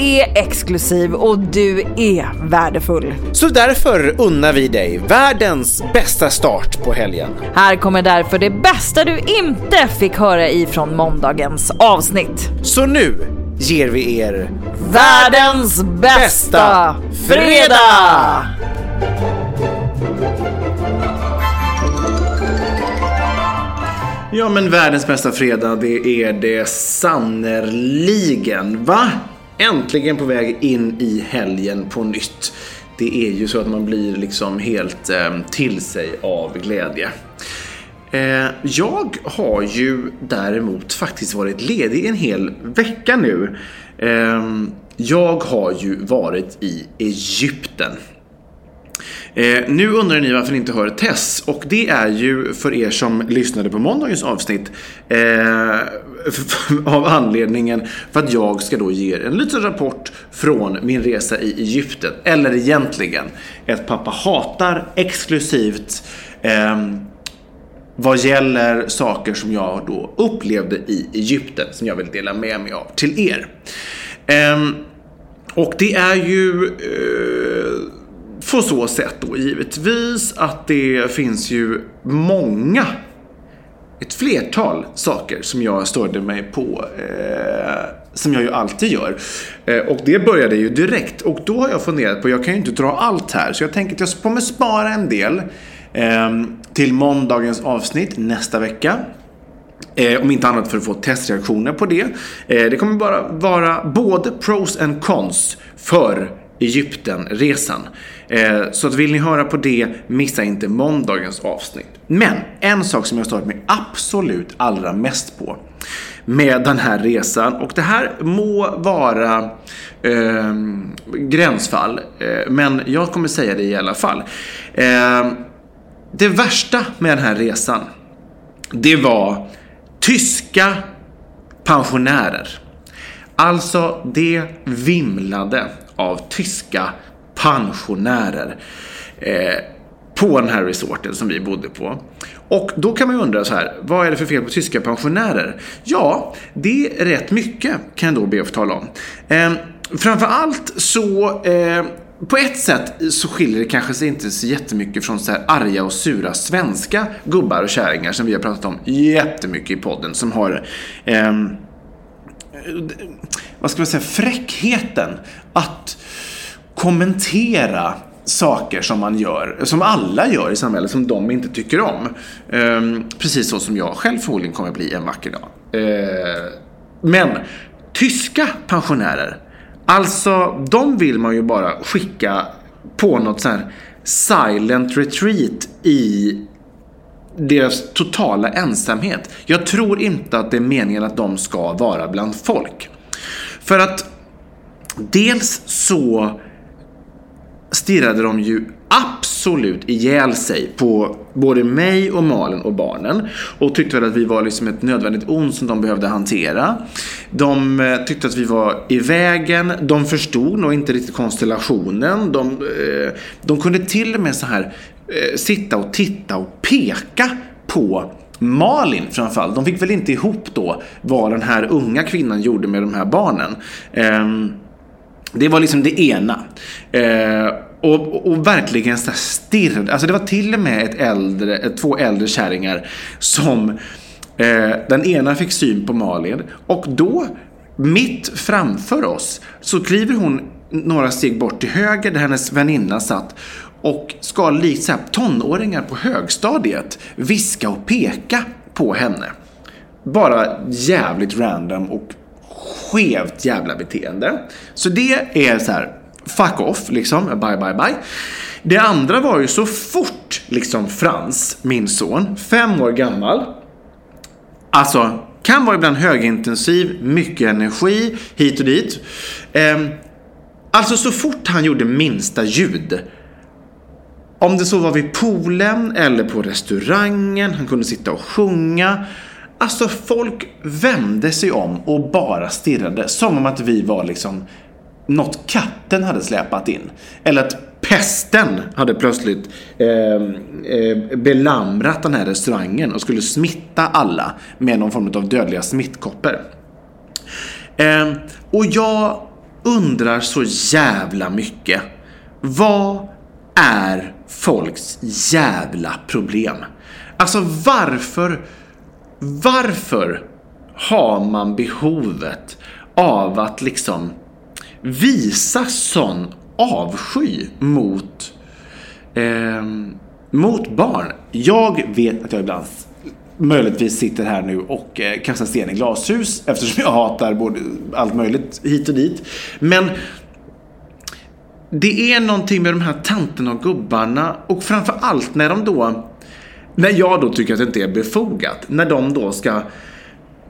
Är exklusiv och du är värdefull. Så därför unnar vi dig världens bästa start på helgen. Här kommer därför det bästa du inte fick höra ifrån måndagens avsnitt. Så nu ger vi er Världens bästa fredag! Ja men världens bästa fredag, det är det sannerligen. Va? Äntligen på väg in i helgen på nytt. Det är ju så att man blir liksom helt eh, till sig av glädje. Eh, jag har ju däremot faktiskt varit ledig en hel vecka nu. Eh, jag har ju varit i Egypten. Eh, nu undrar ni varför ni inte hör Tess och det är ju för er som lyssnade på måndagens avsnitt eh, av anledningen för att jag ska då ge er en liten rapport från min resa i Egypten. Eller egentligen ett pappa hatar exklusivt eh, vad gäller saker som jag då upplevde i Egypten som jag vill dela med mig av till er. Ehm, och det är ju eh, på så sätt då givetvis att det finns ju många ett flertal saker som jag störde mig på eh, som jag ju alltid gör. Eh, och det började ju direkt och då har jag funderat på, jag kan ju inte dra allt här så jag tänker att jag kommer spara en del eh, till måndagens avsnitt nästa vecka. Eh, om inte annat för att få testreaktioner på det. Eh, det kommer bara vara både pros and cons för Egyptenresan. Eh, så att vill ni höra på det, missa inte måndagens avsnitt. Men en sak som jag stört mig absolut allra mest på med den här resan och det här må vara eh, gränsfall, eh, men jag kommer säga det i alla fall. Eh, det värsta med den här resan, det var tyska pensionärer. Alltså, det vimlade av tyska pensionärer eh, på den här resorten som vi bodde på. Och då kan man ju undra så här, vad är det för fel på tyska pensionärer? Ja, det är rätt mycket kan jag då be att få tala om. Eh, framförallt så eh, på ett sätt så skiljer det kanske sig inte så jättemycket från så här arga och sura svenska gubbar och kärringar som vi har pratat om jättemycket i podden som har eh, vad ska man säga, fräckheten att kommentera saker som man gör, som alla gör i samhället, som de inte tycker om. Ehm, precis så som jag själv förmodligen kommer bli en vacker dag. Ehm, men tyska pensionärer, alltså de vill man ju bara skicka på något sånt här silent retreat i deras totala ensamhet. Jag tror inte att det är meningen att de ska vara bland folk. För att dels så stirrade de ju absolut ihjäl sig på både mig och Malin och barnen. Och tyckte väl att vi var liksom ett nödvändigt ont som de behövde hantera. De eh, tyckte att vi var i vägen. De förstod nog inte riktigt konstellationen. De, eh, de kunde till och med så här eh, sitta och titta och peka på Malin framförallt. De fick väl inte ihop då vad den här unga kvinnan gjorde med de här barnen. Ehm, det var liksom det ena. Eh, och, och, verkligen så stirrade. Alltså det var till och med ett äldre, två äldre kärringar som eh, den ena fick syn på Malin och då mitt framför oss så kliver hon några steg bort till höger där hennes väninna satt och ska likt så här, tonåringar på högstadiet viska och peka på henne. Bara jävligt random och skevt jävla beteende. Så det är så här, fuck off liksom, bye bye bye. Det andra var ju så fort liksom Frans, min son, fem år gammal, alltså kan vara ibland högintensiv, mycket energi hit och dit. Eh, alltså så fort han gjorde minsta ljud om det så var vid poolen eller på restaurangen, han kunde sitta och sjunga. Alltså folk vände sig om och bara stirrade som om att vi var liksom något katten hade släpat in. Eller att pesten hade plötsligt eh, eh, belamrat den här restaurangen och skulle smitta alla med någon form av dödliga smittkoppor. Eh, och jag undrar så jävla mycket. Vad är folks jävla problem? Alltså varför, varför har man behovet av att liksom visa sån avsky mot, eh, mot barn? Jag vet att jag ibland möjligtvis sitter här nu och eh, kastar sten i glashus eftersom jag hatar både allt möjligt hit och dit. Men det är någonting med de här tanterna och gubbarna och framför allt när de då, när jag då tycker att det inte är befogat, när de då ska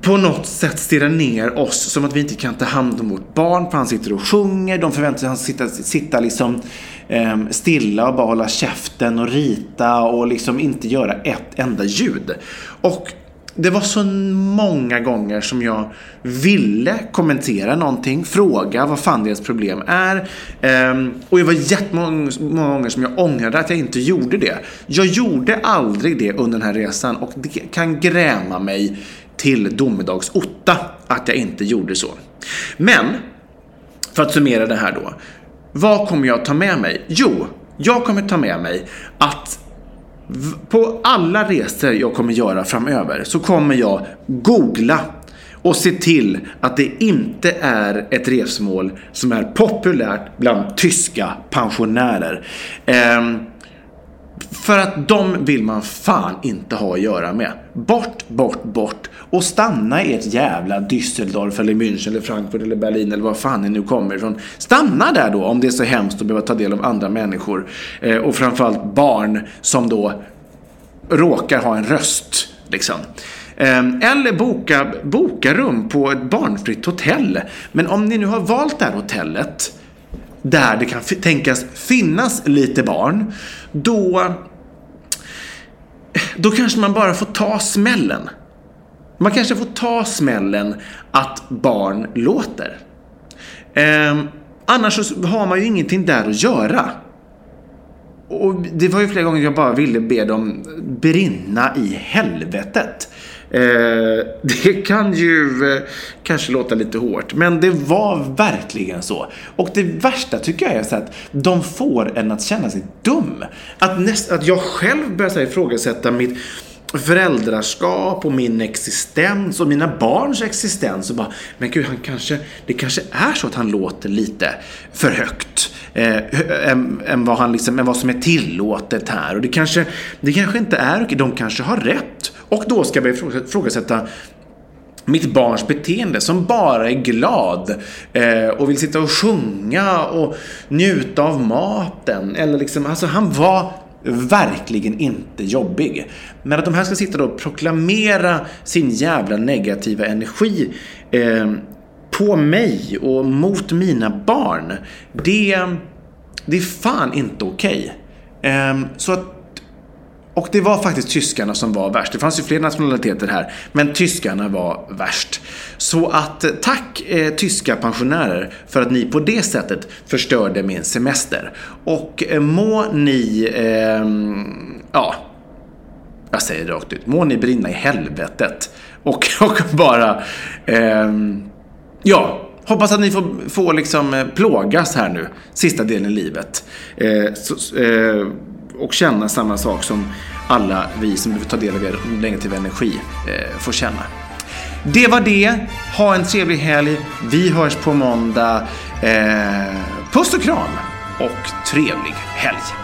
på något sätt stirra ner oss som att vi inte kan ta hand om vårt barn för han sitter och sjunger. De förväntar sig att han sitta, sitta liksom eh, stilla och bara hålla käften och rita och liksom inte göra ett enda ljud. Och det var så många gånger som jag ville kommentera någonting, fråga vad fan deras problem är. Ehm, och det var jättemånga gånger som jag ångrade att jag inte gjorde det. Jag gjorde aldrig det under den här resan och det kan gräma mig till domedagsotta, att jag inte gjorde så. Men, för att summera det här då. Vad kommer jag ta med mig? Jo, jag kommer ta med mig att på alla resor jag kommer göra framöver så kommer jag googla och se till att det inte är ett resmål som är populärt bland tyska pensionärer. Eh, för att de vill man fan inte ha att göra med. Bort, bort, bort. Och stanna i ett jävla Düsseldorf eller München eller Frankfurt eller Berlin eller var fan ni nu kommer ifrån. Stanna där då om det är så hemskt att behöva ta del av andra människor. Eh, och framförallt barn som då råkar ha en röst. Liksom. Eh, eller boka, boka rum på ett barnfritt hotell. Men om ni nu har valt det här hotellet där det kan tänkas finnas lite barn, då, då kanske man bara får ta smällen. Man kanske får ta smällen att barn låter. Eh, annars så har man ju ingenting där att göra. Och det var ju flera gånger jag bara ville be dem brinna i helvetet. Eh, det kan ju eh, kanske låta lite hårt, men det var verkligen så. Och det värsta tycker jag är så att de får en att känna sig dum. Att, näst, att jag själv börjar ifrågasätta mitt föräldraskap och min existens och mina barns existens. Och bara, men gud, han kanske, det kanske är så att han låter lite för högt eh, än, än, vad han liksom, än vad som är tillåtet här. Och det kanske, det kanske inte är okej, de kanske har rätt. Och då ska vi ifrågasätta mitt barns beteende som bara är glad eh, och vill sitta och sjunga och njuta av maten. Eller liksom, alltså han var verkligen inte jobbig. Men att de här ska sitta då och proklamera sin jävla negativa energi eh, på mig och mot mina barn. Det, det är fan inte okej. Ehm, så att och det var faktiskt tyskarna som var värst. Det fanns ju fler nationaliteter här, men tyskarna var värst. Så att eh, tack eh, tyska pensionärer för att ni på det sättet förstörde min semester. Och eh, må ni, eh, ja, jag säger det rakt ut, må ni brinna i helvetet. Och, och bara, eh, ja, hoppas att ni får, får liksom eh, plågas här nu, sista delen i livet. Eh, så, eh, och känna samma sak som alla vi som behöver ta del av er negativ energi eh, får känna. Det var det. Ha en trevlig helg. Vi hörs på måndag. Eh, puss och kram och trevlig helg.